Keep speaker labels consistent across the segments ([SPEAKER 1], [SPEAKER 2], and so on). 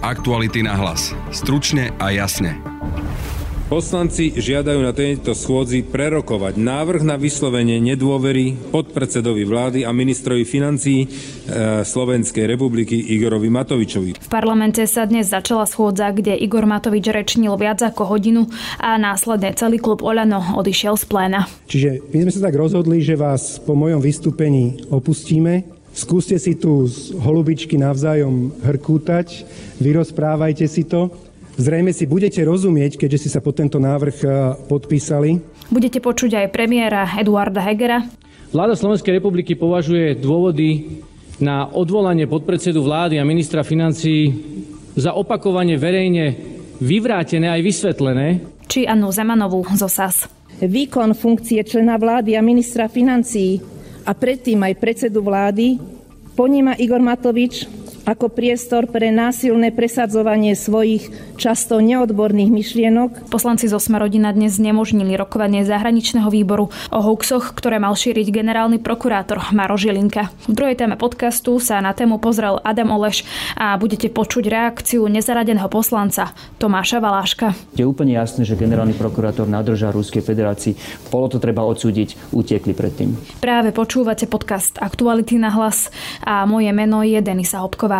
[SPEAKER 1] Aktuality na hlas. Stručne a jasne.
[SPEAKER 2] Poslanci žiadajú na tejto schôdzi prerokovať návrh na vyslovenie nedôvery podpredsedovi vlády a ministrovi financií e, Slovenskej republiky Igorovi Matovičovi.
[SPEAKER 3] V parlamente sa dnes začala schôdza, kde Igor Matovič rečnil viac ako hodinu a následne celý klub Oľano odišiel z pléna.
[SPEAKER 4] Čiže my sme sa tak rozhodli, že vás po mojom vystúpení opustíme. Skúste si tu z holubičky navzájom hrkútať, vyrozprávajte si to Zrejme si budete rozumieť, keďže si sa pod tento návrh e, podpísali.
[SPEAKER 3] Budete počuť aj premiéra Eduarda Hegera.
[SPEAKER 5] Vláda Slovenskej republiky považuje dôvody na odvolanie podpredsedu vlády a ministra financií za opakovane verejne vyvrátené aj vysvetlené.
[SPEAKER 3] Či Anu Zemanovú zo SAS.
[SPEAKER 6] Výkon funkcie člena vlády a ministra financií a predtým aj predsedu vlády poníma Igor Matovič ako priestor pre násilné presadzovanie svojich často neodborných myšlienok.
[SPEAKER 3] Poslanci zo Smerodina dnes znemožnili rokovanie zahraničného výboru o hoaxoch, ktoré mal šíriť generálny prokurátor Maro Žilinka. V druhej téme podcastu sa na tému pozrel Adam Oleš a budete počuť reakciu nezaradeného poslanca Tomáša Valáška.
[SPEAKER 7] Je úplne jasné, že generálny prokurátor nadrža Ruskej federácii. Bolo to treba odsúdiť, utiekli predtým.
[SPEAKER 3] Práve počúvate podcast Aktuality na hlas a moje meno je Denisa Hopková.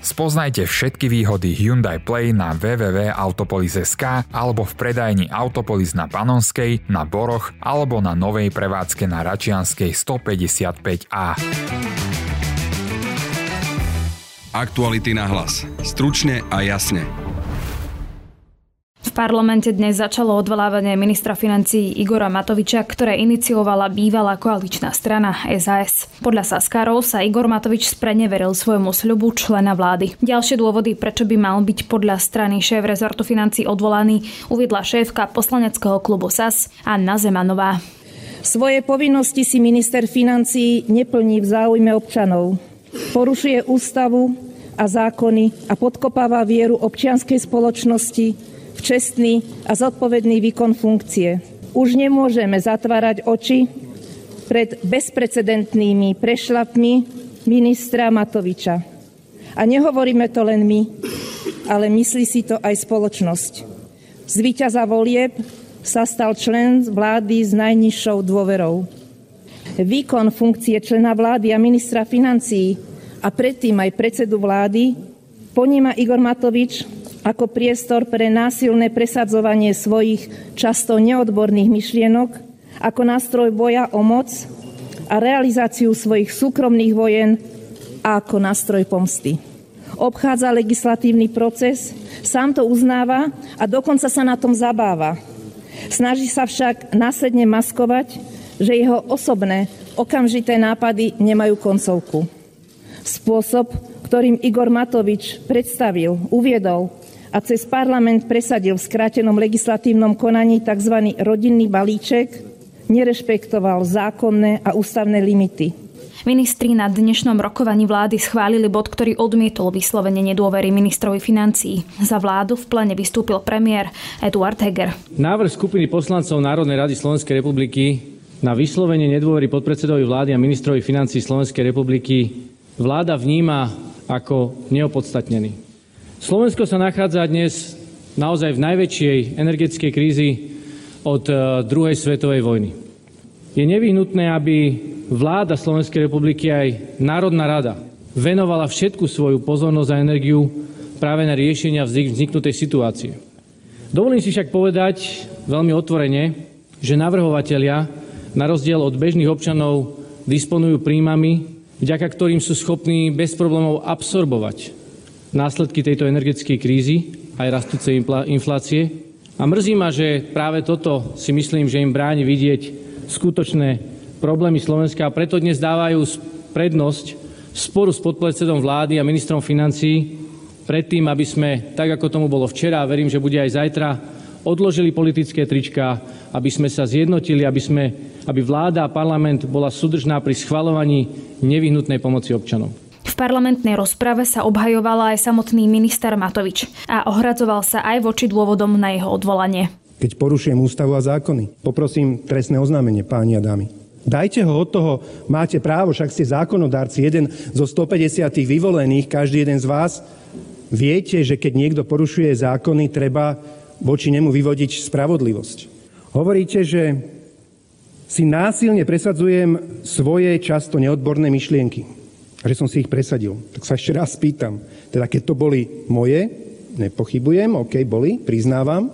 [SPEAKER 8] Spoznajte všetky výhody Hyundai Play na www.autopolis.sk alebo v predajni Autopolis na Panonskej, na Boroch alebo na novej prevádzke na Račianskej 155A.
[SPEAKER 1] Aktuality na hlas. Stručne a jasne.
[SPEAKER 3] V parlamente dnes začalo odvolávanie ministra financií Igora Matoviča, ktoré iniciovala bývalá koaličná strana SAS. Podľa Saskárov sa Igor Matovič spreneveril svojmu sľubu člena vlády. Ďalšie dôvody, prečo by mal byť podľa strany šéf rezortu financií odvolaný, uviedla šéfka poslaneckého klubu SAS Anna Zemanová.
[SPEAKER 6] Svoje povinnosti si minister financií neplní v záujme občanov. Porušuje ústavu a zákony a podkopáva vieru občianskej spoločnosti čestný a zodpovedný výkon funkcie. Už nemôžeme zatvárať oči pred bezprecedentnými prešlapmi ministra Matoviča. A nehovoríme to len my, ale myslí si to aj spoločnosť. Z víťaza volieb sa stal člen vlády s najnižšou dôverou. Výkon funkcie člena vlády a ministra financií a predtým aj predsedu vlády poníma Igor Matovič ako priestor pre násilné presadzovanie svojich často neodborných myšlienok, ako nástroj boja o moc a realizáciu svojich súkromných vojen a ako nástroj pomsty. Obchádza legislatívny proces, sám to uznáva a dokonca sa na tom zabáva. Snaží sa však následne maskovať, že jeho osobné, okamžité nápady nemajú koncovku. Spôsob, ktorým Igor Matovič predstavil, uviedol a cez parlament presadil v skrátenom legislatívnom konaní tzv. rodinný balíček, nerešpektoval zákonné a ústavné limity.
[SPEAKER 3] Ministri na dnešnom rokovaní vlády schválili bod, ktorý odmietol vyslovene nedôvery ministrovi financií. Za vládu v plene vystúpil premiér Eduard Heger.
[SPEAKER 5] Návrh skupiny poslancov Národnej rady Slovenskej republiky na vyslovenie nedôvery podpredsedovi vlády a ministrovi financií Slovenskej republiky vláda vníma ako neopodstatnený. Slovensko sa nachádza dnes naozaj v najväčšej energetickej krízi od e, druhej svetovej vojny. Je nevyhnutné, aby vláda Slovenskej republiky aj Národná rada venovala všetku svoju pozornosť a energiu práve na riešenia vzniknutej situácie. Dovolím si však povedať veľmi otvorene, že navrhovatelia, na rozdiel od bežných občanov, disponujú príjmami, vďaka ktorým sú schopní bez problémov absorbovať následky tejto energetickej krízy aj rastúcej inflácie. A mrzí ma, že práve toto si myslím, že im bráni vidieť skutočné problémy Slovenska a preto dnes dávajú prednosť sporu s podpredsedom vlády a ministrom financií predtým, aby sme, tak ako tomu bolo včera a verím, že bude aj zajtra, odložili politické trička, aby sme sa zjednotili, aby, sme, aby vláda a parlament bola súdržná pri schvalovaní nevyhnutnej pomoci občanov.
[SPEAKER 3] Parlamentnej rozprave sa obhajovala aj samotný minister Matovič a ohradzoval sa aj voči dôvodom na jeho odvolanie.
[SPEAKER 4] Keď porušujem ústavu a zákony, poprosím trestné oznámenie, páni a dámy. Dajte ho od toho, máte právo, však ste zákonodárci, jeden zo 150 vyvolených, každý jeden z vás. Viete, že keď niekto porušuje zákony, treba voči nemu vyvodiť spravodlivosť. Hovoríte, že si násilne presadzujem svoje často neodborné myšlienky a že som si ich presadil. Tak sa ešte raz pýtam, teda keď to boli moje, nepochybujem, OK, boli, priznávam,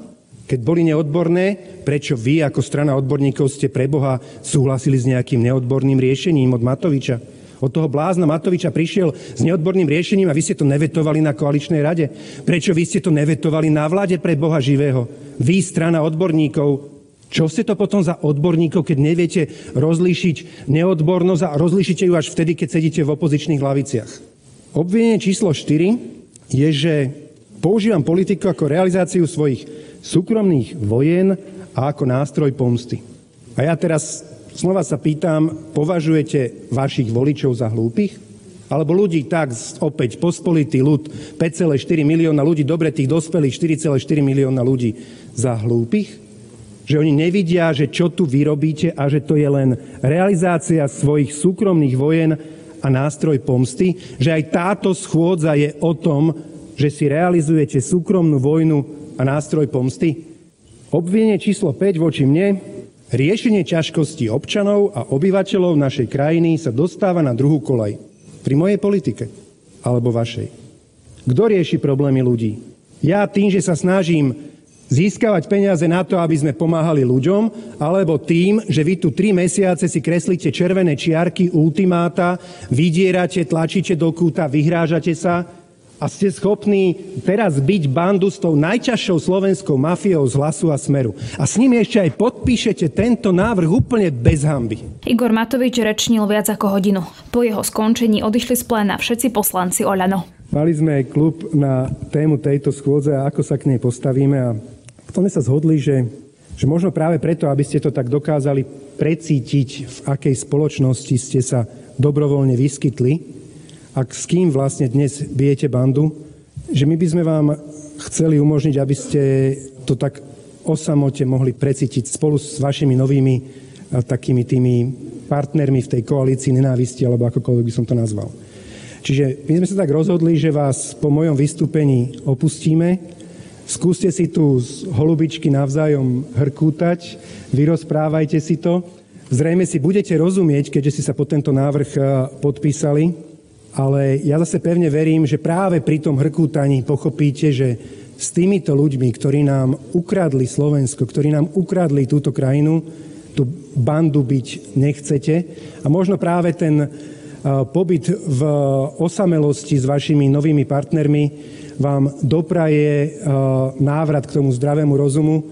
[SPEAKER 4] keď boli neodborné, prečo vy ako strana odborníkov ste pre Boha súhlasili s nejakým neodborným riešením od Matoviča? Od toho blázna Matoviča prišiel s neodborným riešením a vy ste to nevetovali na koaličnej rade. Prečo vy ste to nevetovali na vláde pre Boha živého? Vy, strana odborníkov, čo ste to potom za odborníkov, keď neviete rozlíšiť neodbornosť a rozlíšite ju až vtedy, keď sedíte v opozičných laviciach? Obvinenie číslo 4 je, že používam politiku ako realizáciu svojich súkromných vojen a ako nástroj pomsty. A ja teraz znova sa pýtam, považujete vašich voličov za hlúpych? Alebo ľudí tak, opäť pospolitý ľud, 5,4 milióna ľudí, dobre tých dospelých 4,4 milióna ľudí za hlúpych? Že oni nevidia, že čo tu vyrobíte a že to je len realizácia svojich súkromných vojen a nástroj pomsty? Že aj táto schôdza je o tom, že si realizujete súkromnú vojnu a nástroj pomsty? Obvinenie číslo 5 voči mne, riešenie ťažkostí občanov a obyvateľov našej krajiny sa dostáva na druhú kolaj. Pri mojej politike alebo vašej. Kto rieši problémy ľudí? Ja tým, že sa snažím získavať peniaze na to, aby sme pomáhali ľuďom, alebo tým, že vy tu tri mesiace si kreslíte červené čiarky, ultimáta, vydierate, tlačíte do kúta, vyhrážate sa, a ste schopní teraz byť bandu s tou najťažšou slovenskou mafiou z hlasu a smeru. A s nimi ešte aj podpíšete tento návrh úplne bez hamby.
[SPEAKER 3] Igor Matovič rečnil viac ako hodinu. Po jeho skončení odišli z pléna všetci poslanci Oľano.
[SPEAKER 4] Mali sme klub na tému tejto schôdze a ako sa k nej postavíme a tom sa zhodli, že, že možno práve preto, aby ste to tak dokázali precítiť, v akej spoločnosti ste sa dobrovoľne vyskytli, ak s kým vlastne dnes bijete bandu, že my by sme vám chceli umožniť, aby ste to tak o samote mohli precítiť spolu s vašimi novými takými tými partnermi v tej koalícii nenávisti, alebo akokoľvek by som to nazval. Čiže my sme sa tak rozhodli, že vás po mojom vystúpení opustíme. Skúste si tu z holubičky navzájom hrkútať, vyrozprávajte si to. Zrejme si budete rozumieť, keďže si sa pod tento návrh podpísali, ale ja zase pevne verím, že práve pri tom hrkútaní pochopíte, že s týmito ľuďmi, ktorí nám ukradli Slovensko, ktorí nám ukradli túto krajinu, tú bandu byť nechcete. A možno práve ten pobyt v osamelosti s vašimi novými partnermi vám dopraje návrat k tomu zdravému rozumu,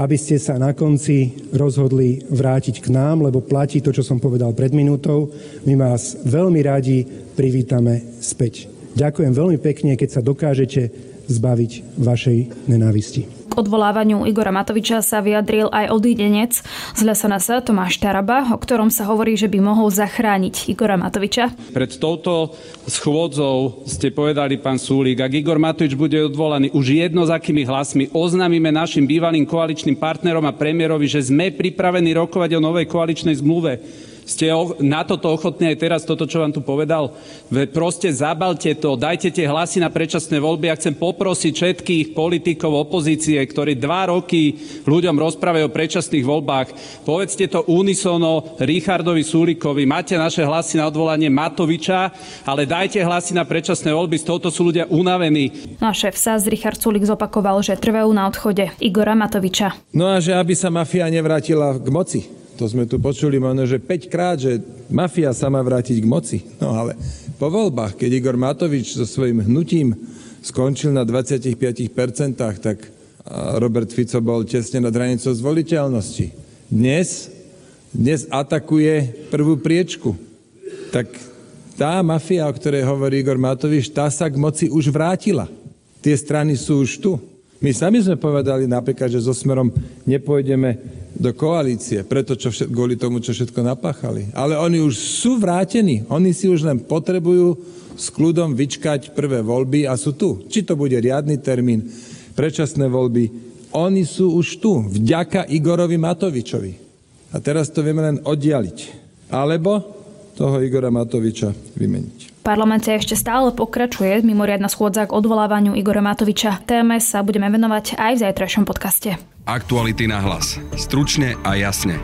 [SPEAKER 4] aby ste sa na konci rozhodli vrátiť k nám, lebo platí to, čo som povedal pred minútou. My vás veľmi radi privítame späť. Ďakujem veľmi pekne, keď sa dokážete zbaviť vašej nenávisti.
[SPEAKER 3] K odvolávaniu Igora Matoviča sa vyjadril aj odídenec z sa Tomáš Taraba, o ktorom sa hovorí, že by mohol zachrániť Igora Matoviča.
[SPEAKER 9] Pred touto schôdzou ste povedali, pán Súlik, ak Igor Matovič bude odvolaný, už jedno s akými hlasmi oznámime našim bývalým koaličným partnerom a premiérovi, že sme pripravení rokovať o novej koaličnej zmluve. Ste na toto ochotní aj teraz, toto, čo vám tu povedal? Ve proste zabalte to, dajte tie hlasy na predčasné voľby. Ja chcem poprosiť všetkých politikov opozície, ktorí dva roky ľuďom rozprávajú o predčasných voľbách. Povedzte to unisono Richardovi Súlikovi. Máte naše hlasy na odvolanie Matoviča, ale dajte hlasy na predčasné voľby. Z tohoto sú ľudia unavení.
[SPEAKER 3] No a šéf SAS Richard Sulik zopakoval, že trvajú na odchode Igora Matoviča.
[SPEAKER 10] No a že aby sa mafia nevrátila k moci to sme tu počuli možno, že 5 krát, že mafia sa má vrátiť k moci. No ale po voľbách, keď Igor Matovič so svojím hnutím skončil na 25%, tak Robert Fico bol tesne nad hranicou zvoliteľnosti. Dnes, dnes atakuje prvú priečku. Tak tá mafia, o ktorej hovorí Igor Matovič, tá sa k moci už vrátila. Tie strany sú už tu. My sami sme povedali napríklad, že so Smerom nepôjdeme do koalície, preto čo všet, kvôli tomu, čo všetko napáchali. Ale oni už sú vrátení. Oni si už len potrebujú s kľudom vyčkať prvé voľby a sú tu. Či to bude riadny termín, predčasné voľby. Oni sú už tu, vďaka Igorovi Matovičovi. A teraz to vieme len oddialiť. Alebo toho Igora Matoviča vymeniť.
[SPEAKER 3] Parlamente ešte stále pokračuje mimoriadna schôdza k odvolávaniu Igora Matoviča. Téme sa budeme venovať aj v zajtrajšom podcaste.
[SPEAKER 1] Aktuality na hlas. Stručne a jasne.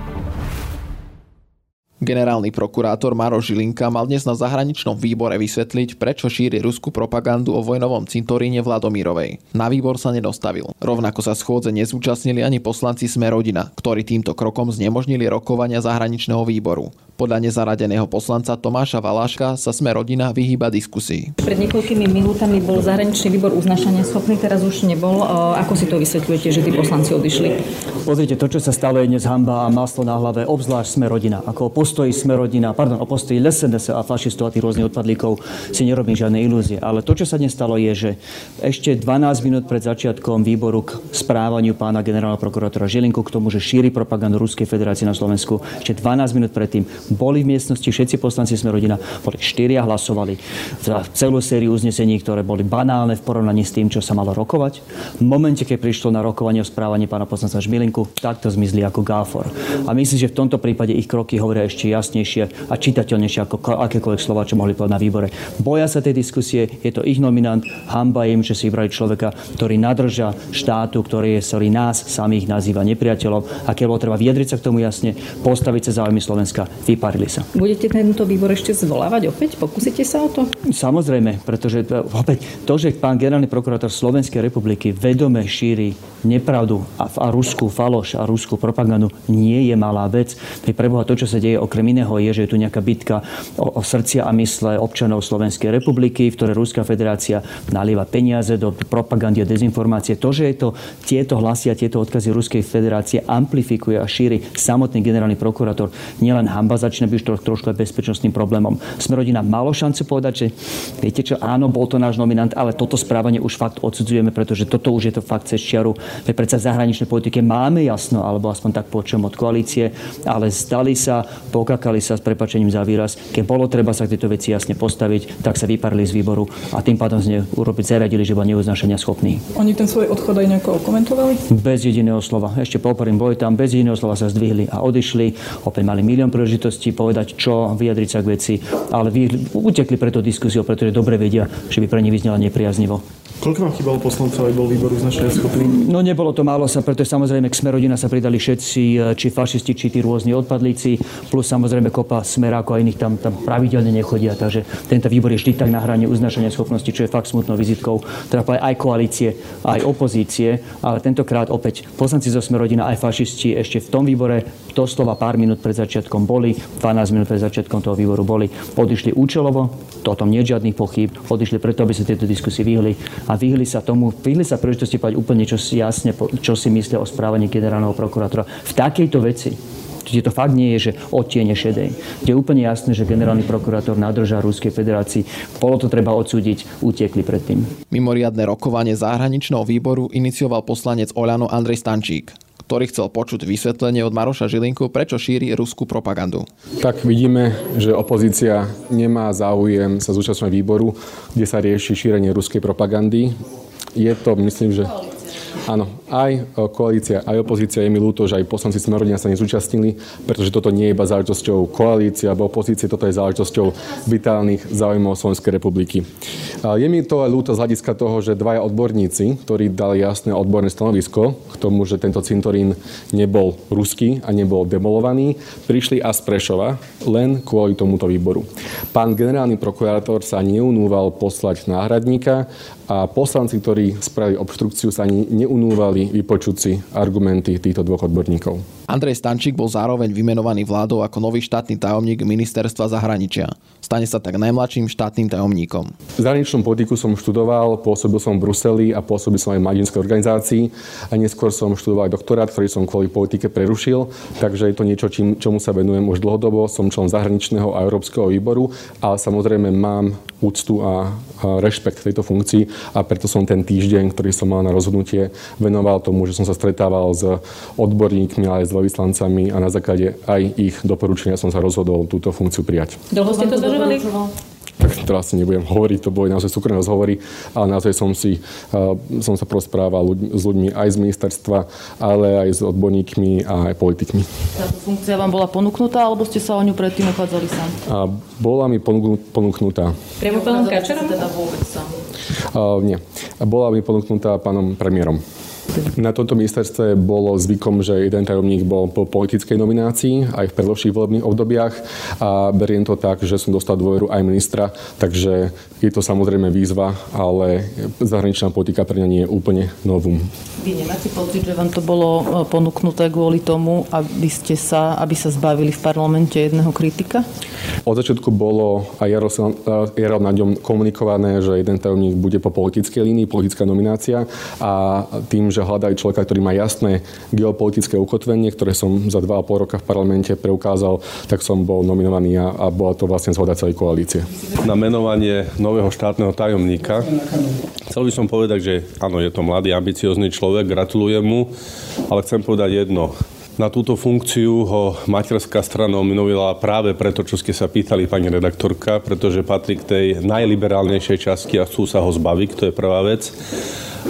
[SPEAKER 11] Generálny prokurátor Maro Žilinka mal dnes na zahraničnom výbore vysvetliť, prečo šíri ruskú propagandu o vojnovom cintoríne Vladomírovej. Na výbor sa nedostavil. Rovnako sa schôdze nezúčastnili ani poslanci Smerodina, ktorí týmto krokom znemožnili rokovania zahraničného výboru. Podľa nezaradeného poslanca Tomáša Valáška sa sme rodina vyhýba diskusii.
[SPEAKER 12] Pred niekoľkými minútami bol zahraničný výbor uznašania schopný, teraz už nebol. Ako si to vysvetľujete, že tí poslanci odišli?
[SPEAKER 13] Pozrite, to, čo sa stalo, je dnes hamba a maslo na hlave, obzvlášť sme rodina. Ako o postoji sme rodina, pardon, o postoji LSNS a fašistov a tých rôznych odpadlíkov si nerobím žiadne ilúzie. Ale to, čo sa dnes stalo, je, že ešte 12 minút pred začiatkom výboru k správaniu pána generálneho prokurátora Žilinku k tomu, že šíri propagandu Ruskej federácie na Slovensku, ešte 12 minút predtým boli v miestnosti všetci poslanci sme rodina, boli štyria, hlasovali za celú sériu uznesení, ktoré boli banálne v porovnaní s tým, čo sa malo rokovať. V momente, keď prišlo na rokovanie o správaní pána poslanca Žmilinku, takto zmizli ako gáfor. A myslím, že v tomto prípade ich kroky hovoria ešte jasnejšie a čitateľnejšie ako akékoľvek slova, čo mohli povedať na výbore. Boja sa tej diskusie, je to ich nominant, hamba im, že si vybrali človeka, ktorý nadrža štátu, ktorý, je, ktorý nás samých nazýva nepriateľom a keď treba vyjadriť sa k tomu jasne, postaviť sa záujmy Slovenska, vyparili sa.
[SPEAKER 12] Budete tento výbor ešte zvolávať opäť? Pokúsite sa o to?
[SPEAKER 13] Samozrejme, pretože opäť to, že pán generálny prokurátor Slovenskej republiky vedome šíri nepravdu a, a ruskú faloš a ruskú propagandu nie je malá vec. Pri preboha to, čo sa deje okrem iného, je, že je tu nejaká bitka o, o srdcia a mysle občanov Slovenskej republiky, v ktorej Ruská federácia nalieva peniaze do propagandy a dezinformácie. To, že je to tieto hlasy a tieto odkazy Ruskej federácie amplifikuje a šíri samotný generálny prokurátor, nielen hamba začne byť to trošku aj bezpečnostným problémom. Sme rodina malo šancu povedať, že viete čo, áno, bol to náš nominant, ale toto správanie už fakt odsudzujeme, pretože toto už je to fakt cez čiaru. My predsa v zahraničnej politike máme jasno, alebo aspoň tak počujem od koalície, ale zdali sa, pokakali sa s prepačením za výraz. Keď bolo treba sa k tejto veci jasne postaviť, tak sa vyparili z výboru a tým pádom z urobiť zaradili, že bol neuznašania schopný.
[SPEAKER 12] Oni ten svoj odchod aj nejako komentovali?
[SPEAKER 13] Bez jediného slova. Ešte poporím, boli tam, bez jediného slova sa zdvihli a odišli. Opäť mali milión príležitostí povedať, čo, vyjadriť sa k veci, ale vy, utekli preto diskusiu, pretože dobre vedia, že by pre nich vyznela nepriaznivo.
[SPEAKER 14] Koľko vám chýbalo poslancov, aby bol výbor uznačenia schopný?
[SPEAKER 13] No nebolo to málo sa, pretože samozrejme k Smerodina sa pridali všetci, e, či fašisti, či tí rôzni odpadlíci, plus samozrejme kopa Smeráko a iných tam, tam pravidelne nechodia, takže tento výbor je vždy tak na hrane uznačenia schopnosti, čo je fakt smutnou vizitkou, teda aj koalície, aj opozície, ale tentokrát opäť poslanci zo Smerodina aj fašisti ešte v tom výbore doslova pár minút pred začiatkom boli, 12 minút pred začiatkom toho výboru boli, odišli účelovo, to o tom nie je žiadnych pochýb, odišli preto, aby sa tieto diskusie vyhli a vyhli sa tomu, vyhli sa príležitosti povedať úplne čo si jasne, čo si myslia o správaní generálneho prokurátora v takejto veci. Čiže to fakt nie je, že odtiene šedej. Je úplne jasné, že generálny prokurátor nadrža Ruskej federácii. Bolo to treba odsúdiť, utiekli predtým.
[SPEAKER 11] Mimoriadne rokovanie zahraničného výboru inicioval poslanec Oľano Andrej Stančík ktorý chcel počuť vysvetlenie od Maroša Žilinku, prečo šíri ruskú propagandu.
[SPEAKER 15] Tak vidíme, že opozícia nemá záujem sa zúčastňovať výboru, kde sa rieši šírenie ruskej propagandy. Je to, myslím, že Áno, aj e, koalícia, aj opozícia je mi ľúto, že aj poslanci Smerodina sa nezúčastnili, pretože toto nie je iba záležitosťou koalície alebo opozície, toto je záležitosťou vitálnych záujmov Slovenskej republiky. Je mi to aj ľúto z hľadiska toho, že dvaja odborníci, ktorí dali jasné odborné stanovisko k tomu, že tento cintorín nebol ruský a nebol demolovaný, prišli a z len kvôli tomuto výboru. Pán generálny prokurátor sa neunúval poslať náhradníka a poslanci, ktorí spravili obštrukciu, sa ani neunúvali vypočuť si argumenty týchto dvoch odborníkov.
[SPEAKER 11] Andrej Stančík bol zároveň vymenovaný vládou ako nový štátny tajomník ministerstva zahraničia. Stane sa tak najmladším štátnym tajomníkom.
[SPEAKER 15] Zahraničnú politiku som študoval, pôsobil som v Bruseli a pôsobil som aj v mladinskej organizácii a neskôr som študoval doktorát, ktorý som kvôli politike prerušil, takže je to niečo, čím, čomu sa venujem už dlhodobo. Som člen zahraničného a európskeho výboru, ale samozrejme mám úctu a, rešpekt tejto funkcii a preto som ten týždeň, ktorý som mal na rozhodnutie, venoval tomu, že som sa stretával s odborníkmi, ale aj s veľvyslancami a na základe aj ich doporučenia som sa rozhodol túto funkciu prijať.
[SPEAKER 12] Dlho ste to zvažovali?
[SPEAKER 15] Teraz si nebudem hovoriť, to boli naozaj súkromné rozhovory, ale naozaj som si, uh, som sa prosprával ľuď, s ľuďmi aj z ministerstva, ale aj s odborníkmi a aj politikmi.
[SPEAKER 12] Táto funkcia vám bola ponúknutá, alebo ste sa o ňu predtým uchádzali sám?
[SPEAKER 15] A bola mi ponúknutá.
[SPEAKER 12] Priamo pánom Kačerom? Teda vôbec sám?
[SPEAKER 15] Uh, nie. Bola mi ponúknutá pánom premiérom. Na tomto ministerstve bolo zvykom, že jeden tajomník bol po politickej nominácii aj v predložších volebných obdobiach a beriem to tak, že som dostal dôveru aj ministra, takže je to samozrejme výzva, ale zahraničná politika pre mňa nie je úplne novum.
[SPEAKER 12] Vy nemáte pocit, že vám to bolo e, ponúknuté kvôli tomu, aby, ste sa, aby sa zbavili v parlamente jedného kritika?
[SPEAKER 15] Od začiatku bolo aj Jaroslav na ňom komunikované, že jeden tajomník bude po politickej línii, politická nominácia a tým, že hľadajú človeka, ktorý má jasné geopolitické ukotvenie, ktoré som za 2,5 roka v parlamente preukázal, tak som bol nominovaný a, a bola to vlastne zhoda celej koalície.
[SPEAKER 16] Na menovanie nového štátneho tajomníka chcel by som povedať, že áno, je to mladý, ambiciózny človek, gratulujem mu, ale chcem povedať jedno. Na túto funkciu ho materská strana nominovala práve preto, čo ste sa pýtali, pani redaktorka, pretože patrí k tej najliberálnejšej časti a chcú sa ho zbaviť, to je prvá vec.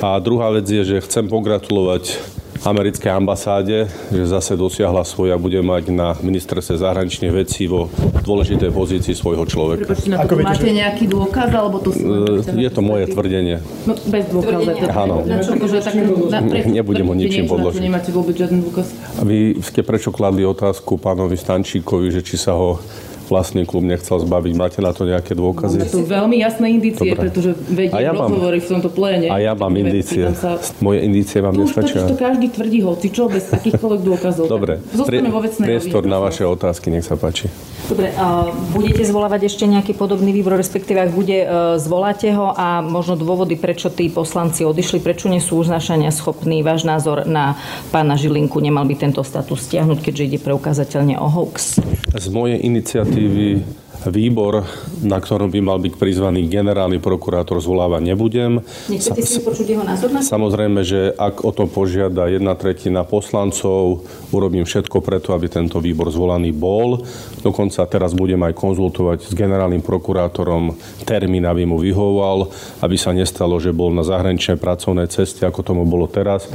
[SPEAKER 16] A druhá vec je, že chcem pogratulovať americkej ambasáde, že zase dosiahla svoje a bude mať na ministerstve zahraničných vecí vo dôležitej pozícii svojho človeka.
[SPEAKER 12] Prepačte, na to máte nejaký dôkaz, alebo to
[SPEAKER 16] sú... E, je to moje tvrdenie.
[SPEAKER 12] No, bez dôkazu.
[SPEAKER 16] Áno. Nebudem ho ničím podložiť.
[SPEAKER 12] Nemáte vôbec žiadny dôkaz?
[SPEAKER 16] Vy ste prečo kladli otázku pánovi Stančíkovi, že či sa ho vlastný klub nechcel zbaviť. Máte na to nejaké dôkazy?
[SPEAKER 12] To sú veľmi jasné indície, Dobre. pretože vediem ja rozhovory v tomto pléne.
[SPEAKER 16] A ja mám indície. Sa... Moje indície vám nestačia.
[SPEAKER 12] To každý tvrdí hoci čo, bez takýchkoľvek dôkazov.
[SPEAKER 16] Dobre, Pri, priestor na vaše otázky, nech sa páči.
[SPEAKER 12] Dobre, uh, budete zvolávať ešte nejaký podobný výbor, respektíve ak bude, uh, zvoláte ho a možno dôvody, prečo tí poslanci odišli, prečo nie sú uznašania schopní. Váš názor na pána Žilinku nemal by tento status stiahnuť, keďže ide preukázateľne o hoax?
[SPEAKER 16] Z mojej iniciatívy výbor, na ktorom by mal byť prizvaný generálny prokurátor, zvolávať nebudem.
[SPEAKER 12] Nechcete si počuť jeho názor na
[SPEAKER 16] Samozrejme, že ak o to požiada jedna tretina poslancov, urobím všetko preto, aby tento výbor zvolaný bol. Dokonca teraz budem aj konzultovať s generálnym prokurátorom termín, aby mu vyhoval, aby sa nestalo, že bol na zahraničnej pracovnej ceste, ako tomu bolo teraz.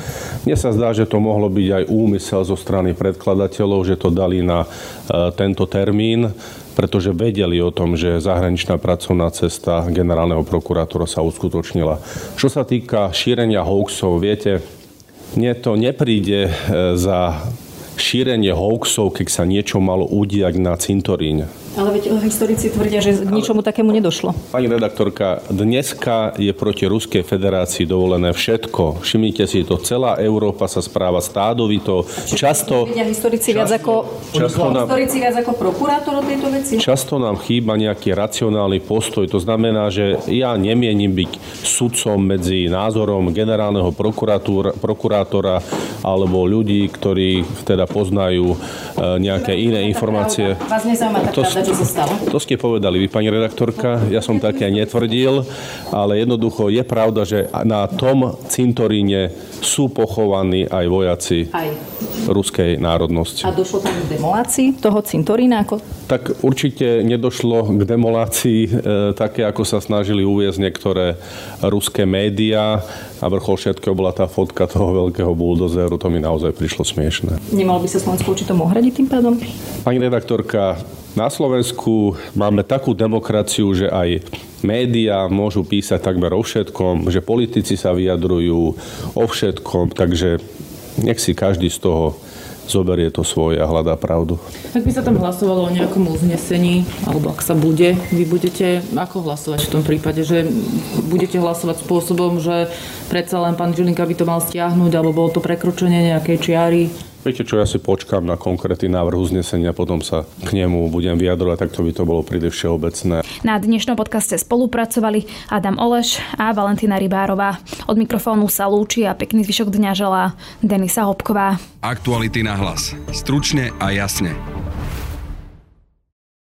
[SPEAKER 16] Mne sa zdá, že to mohlo byť aj úmysel zo strany predkladateľov, že to dali na uh, tento termín pretože vedeli o tom, že zahraničná pracovná cesta generálneho prokurátora sa uskutočnila. Čo sa týka šírenia hoaxov, viete, mne to nepríde e, za šírenie hoaxov, keď sa niečo malo udiať na cintoríne.
[SPEAKER 12] Ale veď historici tvrdia, že k ničomu takému nedošlo.
[SPEAKER 16] Pani redaktorka, dneska je proti Ruskej federácii dovolené všetko. Všimnite si to, celá Európa sa správa stádovito. Často...
[SPEAKER 12] Vedia historici viac ako, často nám, historici viac ako prokurátor o tejto veci?
[SPEAKER 16] Často nám chýba nejaký racionálny postoj. To znamená, že ja nemienim byť sudcom medzi názorom generálneho prokurátora alebo ľudí, ktorí teda poznajú e, nejaké iné informácie.
[SPEAKER 12] Vás nezaujíma tá čo sa stalo?
[SPEAKER 16] To ste povedali vy, pani redaktorka. Ja som také netvrdil, ale jednoducho je pravda, že na tom cintoríne sú pochovaní aj vojaci aj. Ruskej národnosti.
[SPEAKER 12] A došlo tam k demolácii toho cintorína? Ako?
[SPEAKER 16] Tak určite nedošlo k demolácii e, také, ako sa snažili uviezť niektoré ruské médiá a vrchol všetkého bola tá fotka toho veľkého buldozeru. To mi naozaj prišlo smiešne.
[SPEAKER 12] Nemalo by sa Slovensko určite ohradiť tým pádom?
[SPEAKER 16] Pani redaktorka, na Slovensku máme takú demokraciu, že aj médiá môžu písať takmer o všetkom, že politici sa vyjadrujú o všetkom, takže nech si každý z toho zoberie to svoje a hľadá pravdu.
[SPEAKER 12] Ak by sa tam hlasovalo o nejakom uznesení, alebo ak sa bude, vy budete ako hlasovať v tom prípade, že budete hlasovať spôsobom, že predsa len pán Žilinka by to mal stiahnuť, alebo bolo to prekročenie nejakej čiary?
[SPEAKER 16] Viete čo, ja si počkám na konkrétny návrh uznesenia, potom sa k nemu budem vyjadrovať, tak to by to bolo príliš všeobecné.
[SPEAKER 3] Na dnešnom podcaste spolupracovali Adam Oleš a Valentina Rybárová. Od mikrofónu sa lúči a pekný zvyšok dňa želá Denisa Hopková.
[SPEAKER 1] Aktuality na hlas. Stručne a jasne.